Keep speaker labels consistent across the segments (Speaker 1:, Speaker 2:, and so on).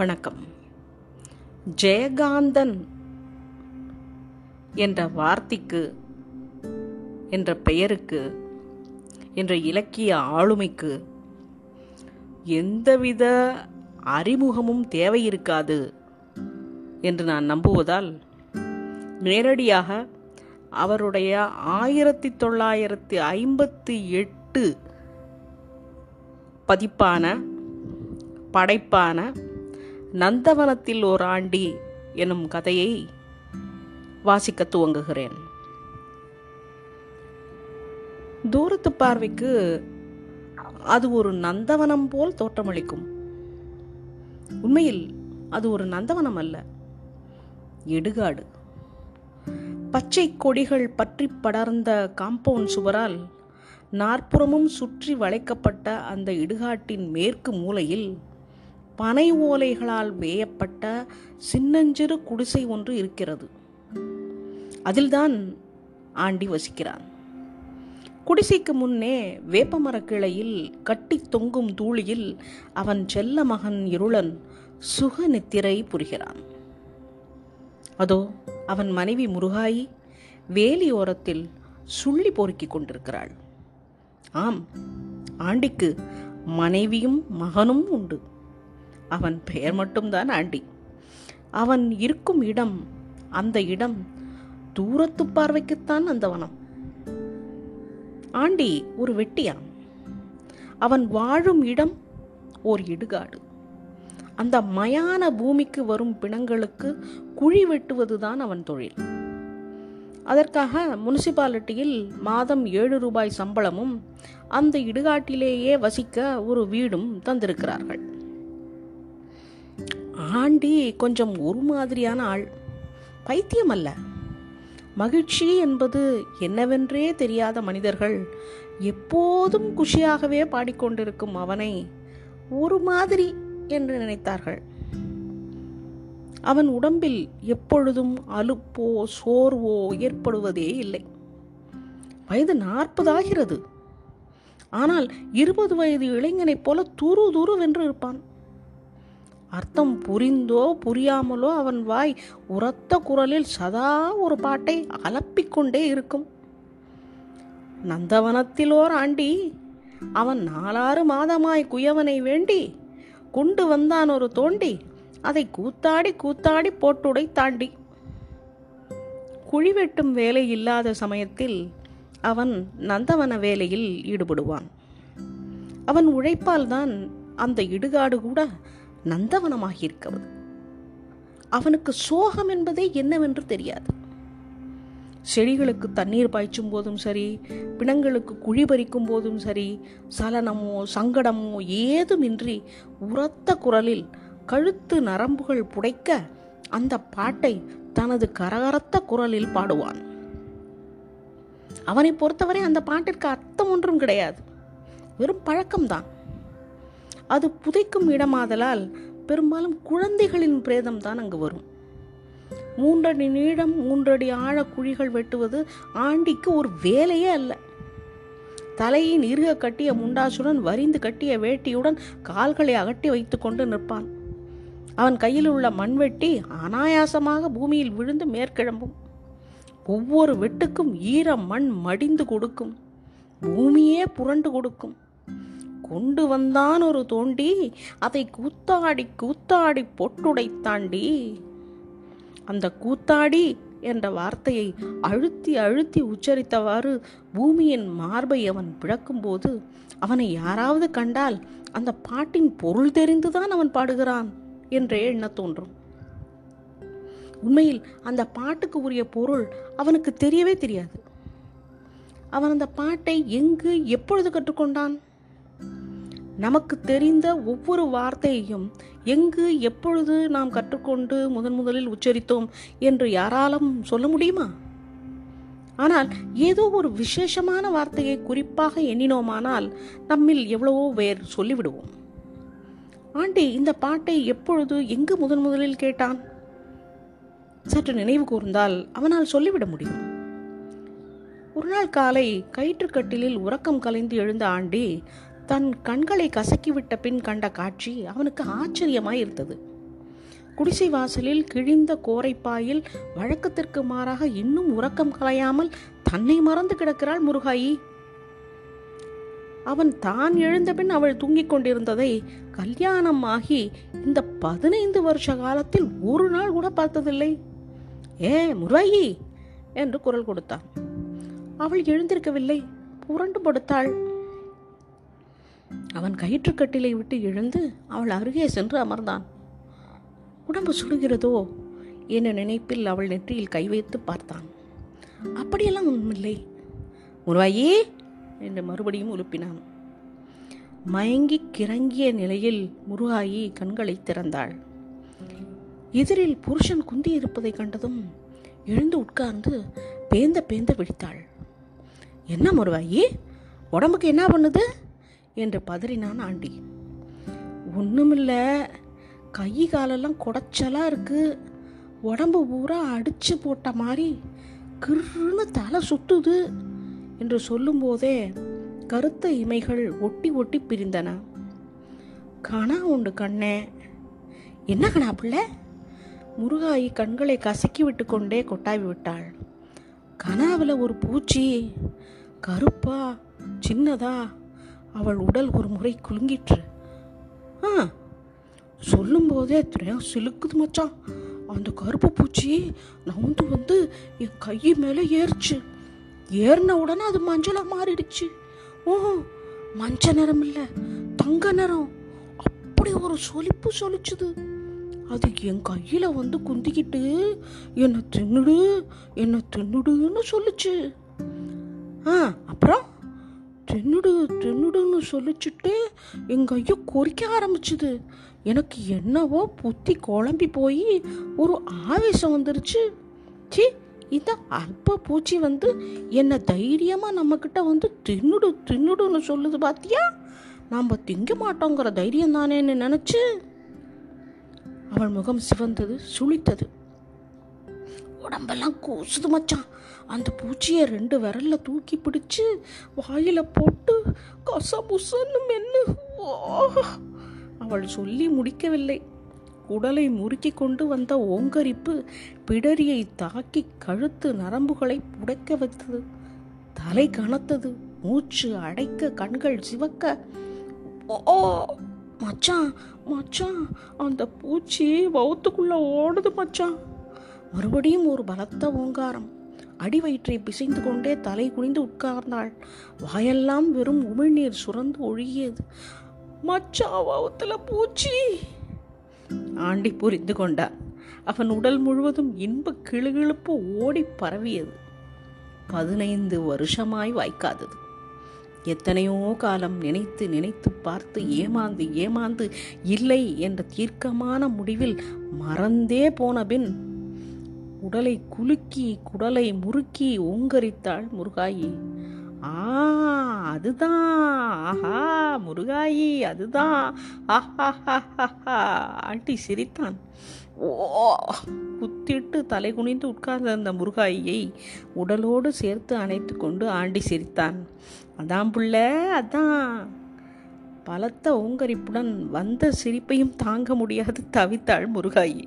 Speaker 1: வணக்கம். ஜெயகாந்தன் என்ற வார்த்தைக்கு என்ற பெயருக்கு என்ற இலக்கிய ஆளுமைக்கு எந்தவித அறிமுகமும் தேவை இருக்காது என்று நான் நம்புவதால் நேரடியாக அவருடைய ஆயிரத்தி தொள்ளாயிரத்தி ஐம்பத்தி எட்டு பதிப்பான படைப்பான நந்தவனத்தில் ஓர் ஆண்டி எனும் கதையை வாசிக்க துவங்குகிறேன். தூரத்து பார்வைக்கு அது ஒரு நந்தவனம் போல் தோற்றமளிக்கும். உண்மையில் அது ஒரு நந்தவனம் அல்ல இடுகாடு. பச்சை கொடிகள் பற்றி படர்ந்த காம்பவுண்ட் சுவரால் நாற்புறமும் சுற்றி வளைக்கப்பட்ட அந்த இடுகாட்டின் மேற்கு மூலையில் பனை ஓலைகளால் வேயப்பட்ட சின்னஞ்சிறு குடிசை ஒன்று இருக்கிறது. அதில்தான் ஆண்டி வசிக்கிறான் குடிசைக்கு முன்னே வேப்பமரக் கிளையில் கட்டி தொங்கும் தூளியில் அவன் செல்ல மகன் இருளன் சுக நித்திரை புரிகிறான். அதோ அவன் மனைவி முருகாயி வேலியோரத்தில் சுள்ளி பொறுக்கிக் கொண்டிருக்கிறாள். ஆம் ஆண்டிக்கு மனைவியும் மகனும் உண்டு. அவன் பெயர் மட்டும்தான் ஆண்டி. அவன் இருக்கும் இடம் அந்த இடம் தூரத்து பார்வைக்குத்தான் அந்த வனம். ஆண்டி ஒரு வெட்டியான். அவன் வாழும் இடம் ஓர் இடுகாடு. அந்த மயான பூமிக்கு வரும் பிணங்களுக்கு குழி வெட்டுவதுதான் அவன் தொழில். அதற்காக முனிசிபாலிட்டியில் மாதம் ஏழு ரூபாய் சம்பளமும் அந்த இடுகாட்டிலேயே வசிக்க ஒரு வீடும் தந்திருக்கிறார்கள். ஆண்டி கொஞ்சம் ஒரு மாதிரியான ஆள். பைத்தியம் அல்ல. மகிழ்ச்சி என்பது என்னவென்றே தெரியாத மனிதர்கள் எப்போதும் குஷியாகவே பாடிக்கொண்டிருக்கும் அவனை ஒரு மாதிரி என்று நினைத்தார்கள். அவன் உடம்பில் எப்பொழுதும் அலுப்போ சோர்வோ ஏற்படுவதே இல்லை. வயது நாற்பதாகிறது ஆனால் இருபது வயது இளைஞனைப் போல துரு துருவென்று இருப்பான். அர்த்தம் புரிந்தோ புரியாமலோ அவன் வாய் உரத்த குரலில் சதா ஒரு பாட்டை அலப்பிக்கொண்டே இருக்கும். நந்தவனத்திலோர் ஆண்டி அவன் நாலாறு மாதமாய் குயவனை வேண்டி கொண்டு வந்தான் ஒரு தோண்டி அதை கூத்தாடி கூத்தாடி போட்டுடை தாண்டி. குழி வெட்டும் வேலை இல்லாத சமயத்தில் அவன் நந்தவன வேலையில் ஈடுபடுவான். அவன் உழைப்பால் தான் அந்த இடுகாடு கூட நந்தவனமாகியிருக்கிறது. அவனுக்கு சோகம் என்பதே என்னவென்று தெரியாது. செடிகளுக்கு தண்ணீர் பாய்ச்சும் போதும் சரி பிணங்களுக்கு குழி பறிக்கும் போதும் சரி சலனமோ சங்கடமோ ஏதுமின்றி உரத்த குரலில் கழுத்து நரம்புகள் புடைக்க அந்த பாட்டை தனது கரகரத்த குரலில் பாடுவான். அவனை பொறுத்தவரை அந்த பாட்டிற்கு அர்த்தம் ஒன்றும் கிடையாது. வெறும் பழக்கம்தான். அது புதைக்கும் இடமாதலால் பெரும்பாலும் குழந்தைகளின் பிரேதம் தான் அங்கு வரும். மூன்றடி நீளம் மூன்றடி ஆழ குழிகள் வெட்டுவது ஆண்டிக்கு ஒரு வேலையே அல்ல. தலையின் இறுக கட்டிய முண்டாசுடன் வரிந்து கட்டிய வேட்டியுடன் கால்களை அகட்டி வைத்துக்கொண்டு நிற்பான். அவன் கையில் உள்ள மண்வெட்டி அனாயாசமாக பூமியில் விழுந்து மேற்கிழம்பும். ஒவ்வொரு வெட்டுக்கும் ஈர மண் மடிந்து கொடுக்கும். பூமியே புரண்டு கொடுக்கும். கொண்டு வந்தான் ஒரு தோண்டி. அதை கூத்தாடி கூத்தாடி பொட்டுடைத்தாண்டி அந்த கூத்தாடி என்ற வார்த்தையை அழுத்தி அழுத்தி உச்சரித்தவாறு பூமியின் மார்பை அவன் பிழக்கும்போது அவனை யாராவது கண்டால் அந்த பாட்டின் பொருள் தெரிந்துதான் அவன் பாடுகிறான் என்றே எண்ண தோன்றும். உண்மையில் அந்த பாட்டுக்கு உரிய பொருள் அவனுக்கு தெரியவே தெரியாது. அவன் அந்த பாட்டை எங்கு எப்பொழுது கற்றுக்கொண்டான்? நமக்கு தெரிந்த ஒவ்வொரு வார்த்தையையும் எங்கு எப்பொழுது நாம் கற்றுக்கொண்டு முதன் முதலில் உச்சரித்தோம் என்று யாராலும் சொல்ல முடியுமா? ஆனால் ஏதோ ஒரு விசேஷமான வார்த்தையை குறிப்பாக எண்ணினோமானால் நம்மில் எவ்வளவோ பேர் சொல்லிவிடுவோம். ஆண்டி இந்த பாட்டை எப்பொழுது எங்கு முதன் முதலில் கேட்டான்? சற்று நினைவு கூர்ந்தால் அவனால் சொல்லிவிட முடியும். ஒரு நாள் காலை கயிற்றுக்கட்டிலில் உறக்கம் கலைந்து எழுந்த ஆண்டி தன் கண்களை கசக்கிவிட்ட பின் கண்ட காட்சி அவனுக்கு ஆச்சரியமாய் இருந்தது குடிசை வாசலில் கிழிந்த கோரைப்பாயில் வழக்கத்திற்கு மாறாக இன்னும் உறக்கம் கலையாமல் தன்னை மறந்து கிடக்கிறாள் முருகாயி. அவன் தான் எழுந்தபின் அவள் தூங்கிக் கொண்டிருந்ததை கல்யாணம் ஆகி இந்த பதினைந்து வருஷ காலத்தில் ஒரு நாள் கூட பார்த்ததில்லை. ஏ முருகாயி! என்று குரல் கொடுத்தான். அவள் எழுந்திருக்கவில்லை. புரண்டு படுத்தாள். அவன் கயிற்றுக்கட்டிலை விட்டு எழுந்து அவள் அருகே சென்று அமர்ந்தான். உடம்பு சுடுகிறதோ என நினைப்பில் அவள் நெற்றியில் கை வைத்து பார்த்தான். அப்படியெல்லாம் ஒன்றுமில்லை. முருவாயே என்று மறுபடியும் உலுப்பினான். மயங்கி கிறங்கிய நிலையில் முருகாயி கண்களை திறந்தாள். எதிரில் புருஷன் குந்தி இருப்பதை கண்டதும் எழுந்து உட்கார்ந்து பேந்த பேந்த விழித்தாள். என்ன முருவாயி உடம்புக்கு என்ன பண்ணுது? என்று பதறினான் ஆண்டி. ஒன்றுமில்ல கை காலெல்லாம் குடைச்சலாக இருக்குது உடம்பு பூரா அடித்து போட்ட மாதிரி கிருன்னு தலை சுத்துது என்று சொல்லும்போதே கருத்த இமைகள் ஒட்டி ஒட்டி பிரிந்தன. கணா உண்டு கண்ணே. என்ன கணா பிள்ளை? முருகாயி கண்களை கசக்கி விட்டு கொண்டே கொட்டாவி விட்டாள். கனாவில் ஒரு பூச்சி கருப்பா சின்னதா அவள் உடல் ஒரு முறை குலுங்கிற்று. ஆ சொல்லும்போதே திரையம் சிலுக்குது மச்சான். அந்த கருப்பு பூச்சி நவுந்து வந்து என் கை மேலே ஏறிச்சு. ஏறின உடனே அது மஞ்சளாக மாறிடுச்சு. ஓ மஞ்சள் நிறம் இல்லை தங்க நிறம். அப்படி ஒரு சொலிப்பு சொலிச்சுது. அது என் கையில் வந்து குந்திக்கிட்டு என்னை தின்னுடு என்னை தின்னுடுன்னு சொல்லுச்சு. ஆ அப்புறம்? தின்னுடு தின்னுடுன்னு சொல்லிச்சுட்டு எங்கள் ஐயோ கொறிக்க ஆரம்பிச்சுது. எனக்கு என்னவோ புத்தி குழம்பி போய் ஒரு ஆவேசம் வந்துருச்சு. சி இந்த அல்ப பூச்சி வந்து என்னை தைரியமாக நம்மக்கிட்ட வந்து தின்னுடு தின்னுடுன்னு சொல்லுது பாத்தியா? நாம் திங்க மாட்டோங்கிற தைரியம் தானேன்னு நினச்சி அவள் முகம் சிவந்தது சுளித்தது. உடம்பெல்லாம் கூசுது மச்சான். அந்த பூச்சியை ரெண்டு விரல்ல தூக்கி பிடிச்சு வாயில போட்டு கசபுசன்னு மென்னு. அவள் சொல்லி முடிக்கவில்லை. உடலை முறுக்கி கொண்டு வந்த ஓங்கரிப்பு பிடரியை தாக்கி கழுத்து நரம்புகளை புடைக்க வைத்தது. தலை கனத்தது. மூச்சு அடைக்க கண்கள் சிவக்க. ஓ மச்சான் மச்சான். அந்த பூச்சி வவுத்துக்குள்ள ஓடுது மச்சான். மறுபடியும் ஒரு பலத்த ஓங்காரம். அடி வயிற்றை பிசைந்து கொண்டே தலை குனிந்து உட்கார்ந்தாள். வாயெல்லாம் வெறும் உமிழ்நீர் சுரந்து ஒழுகியது. மச்சான் பூச்சி! ஆண்டி புரிந்து கொண்டான் அவன் உடல் முழுவதும் இன்ப கிளுகிழுப்பு ஓடி பரவியது. பதினைந்து வருஷமாய் வாய்க்காதது. எத்தனையோ காலம் நினைத்து நினைத்து பார்த்து ஏமாந்து ஏமாந்து இல்லை என்ற தீர்க்கமான முடிவில் மறந்தே போனபின் உடலை குலுக்கி குடலை முறுக்கி ஓங்கரித்தாள் முருகாயி. ஆ அதுதான். ஆஹா முருகாயி அதுதான். ஆஹாஹாஹாஹா. ஆண்டி சிரித்தான். ஓ! குத்திட்டு தலை குனிந்து உட்கார்ந்த அந்த முருகாயியை உடலோடு சேர்த்து அணைத்து கொண்டு ஆண்டி சிரித்தான். அதான் புள்ள அதான். பலத்த ஓங்கரிப்புடன் வந்த சிரிப்பையும் தாங்க முடியாது தவித்தாள் முருகாயி.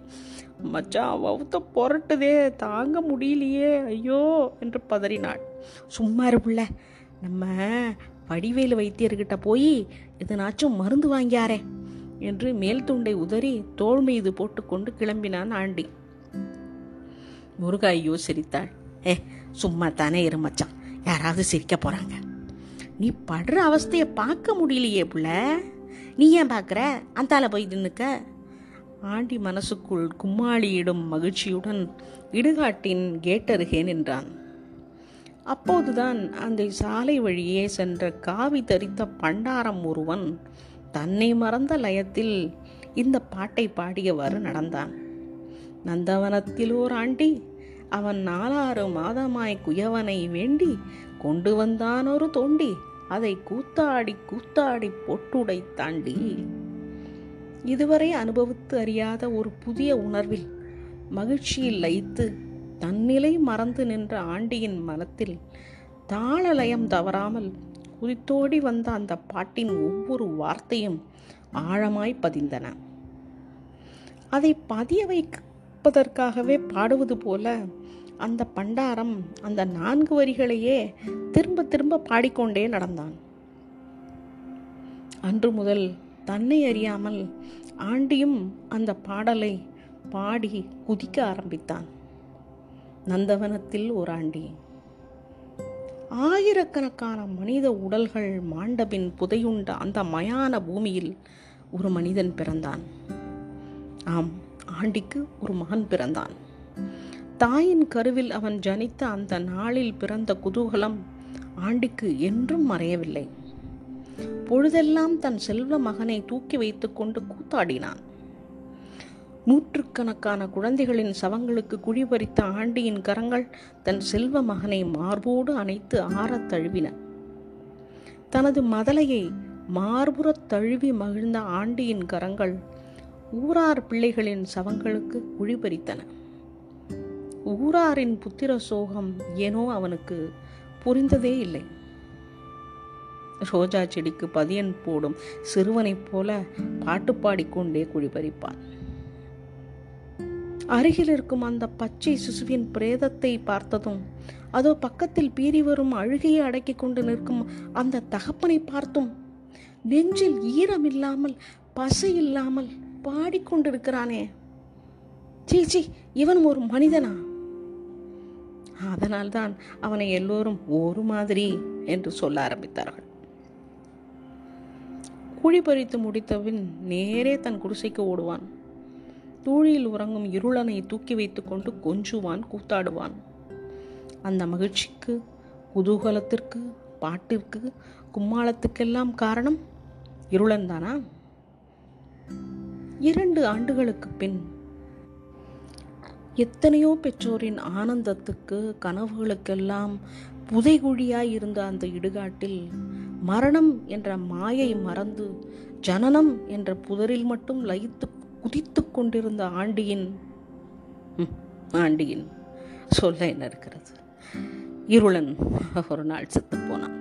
Speaker 1: மச்சான் வவுத்த புரட்டுதே தாங்க முடியலையே. ஐயோ என்று பதறினாள். சும்மா இரு நம்ம வடிவேலு வைத்தியர்கிட்ட போய் எதனாச்சும் மருந்து வாங்கியாரே என்று மேல் துண்டை உதறி தோல் மீது போட்டுக்கொண்டு கிளம்பினான் ஆண்டி. முருகாயோ சிரித்தாள் ஏ சும்மா தானே இரு மச்சான். யாராவது சிரிக்க போறாங்க. நீ படுற அவஸ்தையை பார்க்க முடியலையே புள்ள. நீ ஏன் பார்க்குற? அந்தால போய் நின்னுக்க. ஆண்டி மனசுக்குள் கும்மாளியிடும் மகிழ்ச்சியுடன் இடுகாட்டின் கேட்டருகே நின்றான். அப்போதுதான் அந்த சாலை வழியே சென்ற காவி தரித்த பண்டாரம் ஒருவன் தன்னை மறந்த லயத்தில் இந்த பாட்டை பாடியவாறு நடந்தான். நந்தவனத்தில் ஓர் ஆண்டி அவன் நாலாறு மாதமாய் குயவனை வேண்டி கொண்டு வந்தான் ஒரு தோண்டி அதை கூத்தாடி கூத்தாடி பொட்டுடை தாண்டி. இதுவரை அனுபவித்து அறியாத ஒரு புதிய உணர்வில் மகிழ்ச்சியில் லயித்து தன்னிலை மறந்து நின்ற ஆண்டியின் மனத்தில் தாளலயம் தவறாமல் குதித்தோடி வந்த அந்த பாட்டின் ஒவ்வொரு வார்த்தையும் ஆழமாய் பதிந்தன. அதை பதிய வைப்பதற்காகவே பாடுவது போல அந்த பண்டாரம் அந்த நான்கு வரிகளையே திரும்ப திரும்ப பாடிக்கொண்டே நடந்தான். அன்று முதல் தன்னை அறியாமல் ஆண்டியும் அந்த பாடலை பாடி குதிக்க ஆரம்பித்தான். நந்தவனத்தில் ஒரு ஆண்டி. ஆயிரக்கணக்கான மனித உடல்கள் மாண்டபின் புதையுண்ட அந்த மயான பூமியில் ஒரு மனிதன் பிறந்தான். ஆம் ஆண்டிக்கு ஒரு மகன் பிறந்தான். தாயின் கருவில் அவன் ஜனித்த அந்த நாளில் பிறந்த குதூகலம் ஆண்டிக்கு என்றும் மறையவில்லை. பொழுதெல்லாம் தன் செல்வ மகனை தூக்கி வைத்துக்கொண்டு கூத்தாடினான். நூற்றுக்கணக்கான குழந்தைகளின் சவங்களுக்கு குழி பறித்த ஆண்டியின் கரங்கள் தன் செல்வ மகனை மார்போடு அணைத்து ஆறத் தழுவின. தனது மதலையை மார்புறத் தழுவி மகிழ்ந்த ஆண்டியின் கரங்கள் ஊரார் பிள்ளைகளின் சவங்களுக்கு குழிபறித்தன. ஊராரின் புத்திர சோகம் ஏனோ அவனுக்கு புரிந்ததே இல்லை. ரோஜா செடிக்கு பதியன் போடும் சிறுவனைப் போல பாட்டு பாடிக்கொண்டே குழிபறிப்பான். அருகில் இருக்கும் அந்த பச்சை சிசுவின் பிரேதத்தை பார்த்ததும் அதோ பக்கத்தில் பீறி வரும் அழுகையை அடக்கிக் கொண்டு நிற்கும் அந்த தகப்பனை பார்த்தும் நெஞ்சில் ஈரம் இல்லாமல் பசை இல்லாமல் பாடிக்கொண்டிருக்கிறானே சீச்சி இவன் ஒரு மனிதனா? அதனால்தான் அவனை எல்லோரும் ஒரு மாதிரி என்று சொல்ல ஆரம்பித்தார்கள். குழி பறித்து முடித்தபின் நேரே தன் குடிசைக்கு ஓடுவான். தூழியில் உறங்கும் இருளனை தூக்கி வைத்துக்கொண்டு கொஞ்சுவான் கூத்தாடுவான். அந்த மகிழ்ச்சிக்கு குதூகலத்திற்கு பாட்டிற்கு கும்மாளத்துக்கெல்லாம் காரணம் இருளன் தானா? இரண்டு ஆண்டுகளுக்கு பின் எத்தனையோ பெற்றோரின் ஆனந்தத்துக்கு கனவுகளுக்கெல்லாம் புதைகுழியாய் இருந்த அந்த இடுகாட்டில் மரணம் என்ற மாயை மறந்து ஜனனம் என்ற புதரில் மட்டும் லயித்து குதித்து கொண்டிருந்த ஆண்டியின் ஆண்டியின் சொல்ல என்ன இருக்கிறது? இருளன் ஒரு நாள் செத்து போனான்.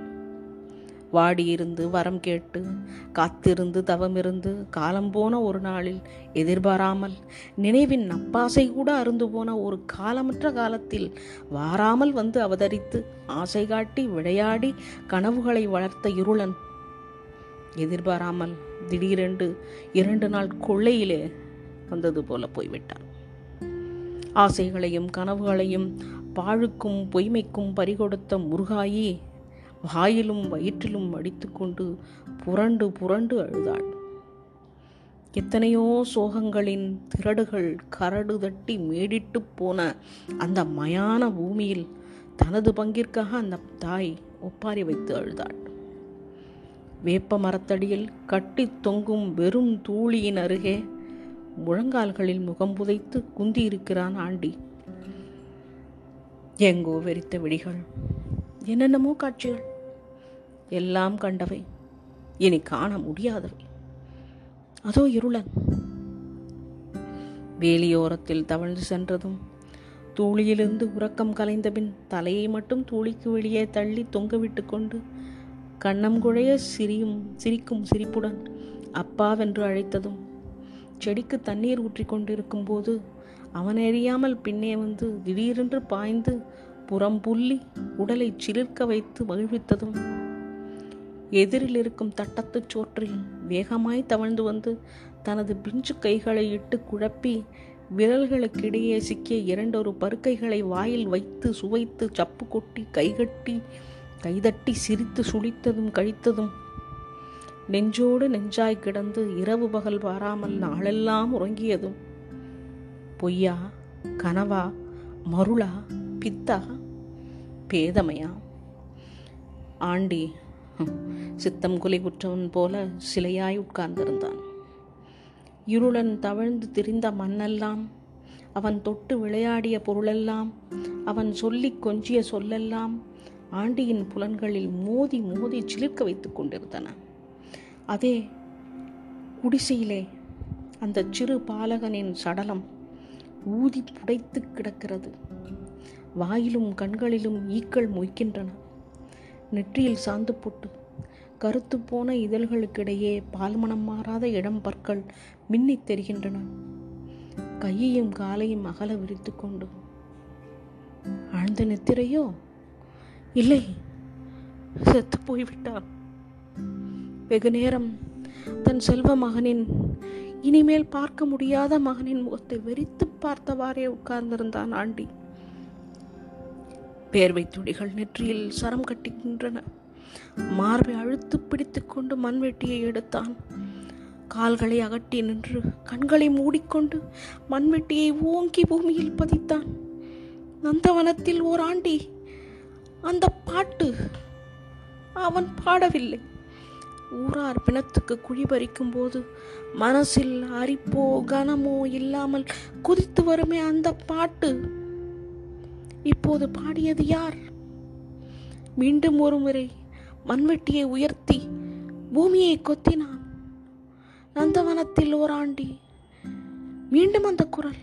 Speaker 1: வாடியிருந்து வரம் கேட்டு காத்திருந்து தவமிருந்து காலம் போன ஒரு நாளில் எதிர்பாராமல் நினைவின் நப்பாசை கூட அருந்து போன ஒரு காலமற்ற காலத்தில் வாராமல் வந்து அவதரித்து ஆசை காட்டி விளையாடி கனவுகளை வளர்த்த இருளன். எதிர்பாராமல் திடீரென்று இரண்டு நாள் கொள்ளையிலே வந்தது போல போய்விட்டான். ஆசைகளையும் கனவுகளையும் பாழுக்கும் பொய்மைக்கும் பறிகொடுத்த முருகாயி வாயிலும் வயிற்றிலும் அடித்துக்கொண்டு புரண்டு புரண்டு அழுதாள். எத்தனையோ சோகங்களின் திரடுகள் கரடு தட்டி மேடிட்டு போன அந்த மயான பூமியில் தனது பங்கிற்காக அந்த தாய் ஒப்பாரி வைத்து அழுதாள். வேப்ப மரத்தடியில் கட்டி தொங்கும் வெறும் தூளியின் அருகே முழங்கால்களில் முகம் புதைத்து குந்தியிருக்கிறான் ஆண்டி. எங்கோ வெறித்த விழிகள். என்னென்னமோ காட்சிகள். எல்லாம் கண்டவை. இனி காண முடியாதவை. அதோ இருளன். வேலியோரத்தில் தவழ்ந்து சென்றதும் தூளியிலிருந்து உறக்கம் கலைந்தபின் தலையை மட்டும் தூளிக்கு வெளியே தள்ளி தொங்கவிட்டு கொண்டு கண்ணம் குழைய சிரியும் சிரிக்கும் சிரிப்புடன் அப்பாவென்று அழைத்ததும் செடிக்கு தண்ணீர் ஊற்றி கொண்டிருக்கும் போது அவனறியாமல் பின்னே வந்து திடீரென்று பாய்ந்து புறம் புள்ளி உடலை சிலிர்க்க வைத்து மகிழ்வித்ததும் எதிரில் இருக்கும் தட்டத்துச் சோற்றில் வேகமாய் தவழ்ந்து வந்து தனது பிஞ்சு கைகளை இட்டு குழப்பி விரல்களுக்கிடையே சிக்கிய இரண்டொரு பருக்கைகளை வாயில் வைத்து சுவைத்து சப்பு கொட்டி கைகட்டி கைதட்டி சிரித்து சுழித்ததும் கழித்ததும் நெஞ்சோடு நெஞ்சாய் கிடந்து இரவு பகல் வாராமல் நாளெல்லாம் உறங்கியதும் பொய்யா கனவா மருளா பித்தா பேதமையா? ஆண்டி சித்தம் குலை குற்றவன் போல சிலையாய் உட்கார்ந்திருந்தான். இருளன் தவழ்ந்து திரிந்த மண்ணெல்லாம் அவன் தொட்டு விளையாடிய பொருளெல்லாம் அவன் சொல்லி கொஞ்சிய சொல்லெல்லாம் ஆண்டியின் புலன்களில் மோதி மோதி சிலிர்க்க வைத்துக் கொண்டிருந்தன. அதே குடிசையிலே அந்த சிறு பாலகனின் சடலம் ஊதி புடைத்து கிடக்கிறது. வாயிலும் கண்களிலும் ஈக்கள் மொய்க்கின்றன. நெற்றியில் சாந்து போட்டு கருத்து போன இதழ்களுக்கிடையே பால்மனம் மாறாத இடம் பற்கள் மின்னித் தெரிகின்றன. கையையும் காலையும் அகல விரித்து கொண்டு ஆழ்ந்த நித்திரையோ? இல்லை. செத்து போய்விட்டான் வெகு நேரம் தன் செல்வ மகனின் இனிமேல் பார்க்க முடியாத மகனின் முகத்தை வெறித்து பார்த்தவாறே உட்கார்ந்திருந்தான் ஆண்டி. பேர்வை துடிகள் நெற்றியில் சரம் கட்டுகின்றன மார்பை அழுத்து பிடித்துக்கொண்டு மண்வெட்டியை எடுத்தான். கால்களை அகட்டி நின்று கண்களை மூடிக்கொண்டு மண்வெட்டியை ஓங்கி பூமியில் பதித்தான். நந்தவனத்தில் ஓராண்டி அந்த பாட்டு அவன் பாடவில்லை. ஊரார் பிணத்துக்கு குழி பறிக்கும் போது மனசில் அரிப்போ கனமோ இல்லாமல் குதித்து வருமே அந்த பாட்டு. இப்போது பாடியது யார்? மீண்டும் ஒரு முறை மண்வெட்டியை உயர்த்தி பூமியை கொத்தினான் நந்தவனத்தில் ஓராண்டி. மீண்டும் அந்த குரல்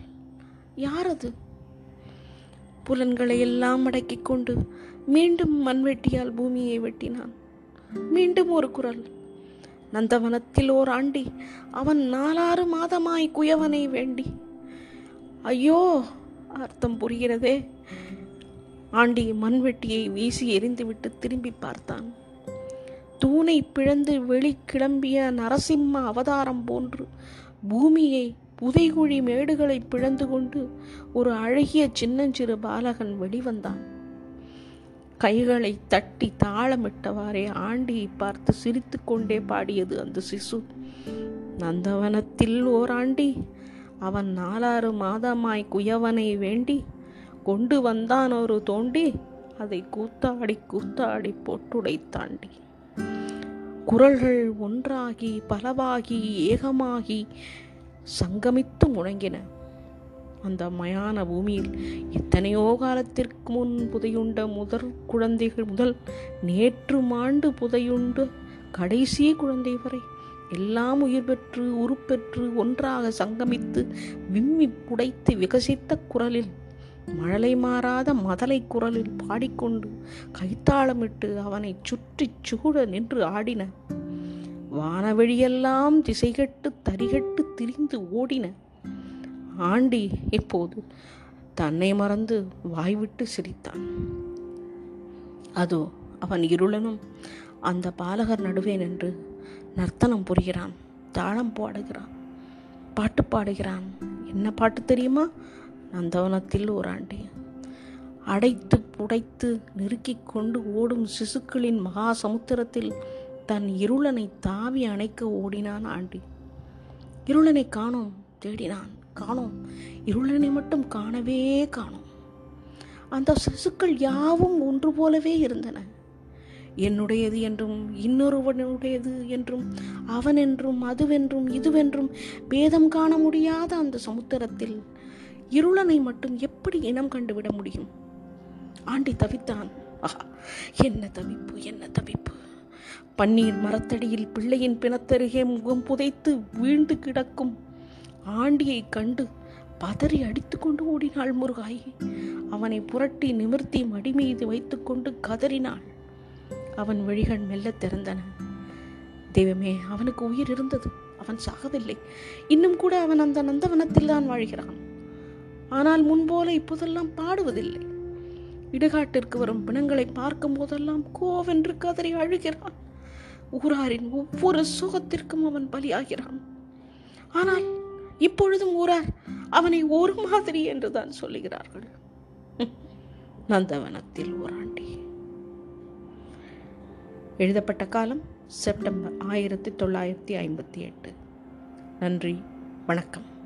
Speaker 1: யாரது? புலன்களை எல்லாம் அடக்கிக் கொண்டு மீண்டும் மண்வெட்டியால் பூமியை வெட்டினான். மீண்டும் ஒரு குரல் நந்தவனத்தில் ஓர் ஆண்டி அவன் நாலாறு மாதமாய் குயவனை வேண்டி. ஐயோ அர்த்தம் புரிகிறதே. ஆண்டி மண்வெட்டியை வீசி எரிந்துவிட்டு திரும்பி பார்த்தான். தூணை பிளந்து வெளி கிளம்பிய நரசிம்ம அவதாரம் போன்று பூமியை புதைகுழி மேடுகளை பிளந்து கொண்டு ஒரு அழகிய சின்னஞ்சிறு பாலகன் வெளிவந்தான். கைகளை தட்டி தாளமிட்டவாறே ஆண்டியை பார்த்து சிரித்து கொண்டே பாடியது அந்த சிசு. நந்தவனத்தில் ஓராண்டி அவன் நாலாறு மாதமாய் குயவனை வேண்டி கொண்டு வந்தான் ஒரு தோண்டி. அதை கூத்தாடி கூத்தாடி போட்டுடைத்தாண்டி குரல்கள் ஒன்றாகி பலவாகி ஏகமாகி சங்கமித்து முழங்கின. அந்த மயான பூமியில் எத்தனையோ காலத்திற்கு முன் புதையுண்ட முதற் குழந்தைகள் முதல் நேற்று மாண்டு புதையுண்டு கடைசி குழந்தை வரை எல்லாம் உயிர் பெற்று உருப்பெற்று ஒன்றாக சங்கமித்து விம்மி புடைத்து விகசித்த குரலில் மழலை மாறாத மதலை குரலில் பாடிக்கொண்டு கைத்தாளமிட்டு அவனை சுற்றி சூட நின்று ஆடின. வானவெளியெல்லாம் திசைகட்டு தரிகட்டு திரிந்து ஓடின. ஆண்டி இப்போது தன்னை மறந்து வாய்விட்டு சிரித்தான். அதோ அவன் இருளனும் அந்த பாலகர் நடுவே நின்று நர்த்தனம் புரிகிறான் தாளம் பாடுகிறான் பாட்டு பாடுகிறான். என்ன பாட்டு தெரியுமா? நந்தவனத்தில் ஓராண்டி அடைத்து புடைத்து நெருக்கிக் கொண்டு ஓடும் சிசுக்களின் மகா சமுத்திரத்தில் தன் இருளனை தாவி அணைக்க ஓடினான் ஆண்டி. இருளனை காணோம் தேடினான். காணோம். இருளனை மட்டும் காணவே காணோம். அந்த சிசுக்கள் யாவும் ஒன்று போலவே இருந்தன. என்னுடையது என்றும் இன்னொருவனுடையது என்றும் அவன் என்றும் அதுவென்றும் இதுவென்றும் பேதம் காண முடியாத அந்த சமுத்திரத்தில் இருளனை மட்டும் எப்படி இனம் கண்டுவிட முடியும்? ஆண்டி தவித்தான். ஆஹா என்ன தவிப்பு என்ன தவிப்பு? பன்னீர் மரத்தடியில் பிள்ளையின் பிணத்தருகே முகம் புதைத்து வீழ்ந்து கிடக்கும். ஆண்டியை கண்டு பதறி அடித்துக்கொண்டு ஓடினாள் முருகாய். அவனை புரட்டி நிமிர்த்தி மடி மீது வைத்துக்கொண்டு கதறினாள். அவன் வழிகள் மெல்ல திறந்தன. தெய்வமே அவனுக்கு உயிர் இருந்தது. அவன் சாகவில்லை. இன்னும் கூட அவன் அந்த நந்தவனத்தில் தான் வாழ்கிறான். ஆனால் முன்போல இப்போதெல்லாம் பாடுவதில்லை. இடுகாட்டிற்கு வரும் பிணங்களை பார்க்கும் போதெல்லாம் கோவென்று கதறி அழுகிறான். ஊராரின் ஒவ்வொரு சுகத்திற்கும் அவன் பலியாகிறான். ஆனால் இப்பொழுதும் ஊரார் அவனை ஒரு மாதிரி என்றுதான் சொல்லுகிறார்கள். நந்தவனத்தில் ஓராண்டி. எழுதப்பட்ட காலம் செப்டம்பர் ஆயிரத்தி தொள்ளாயிரத்தி ஐம்பத்தி எட்டு. நன்றி வணக்கம்.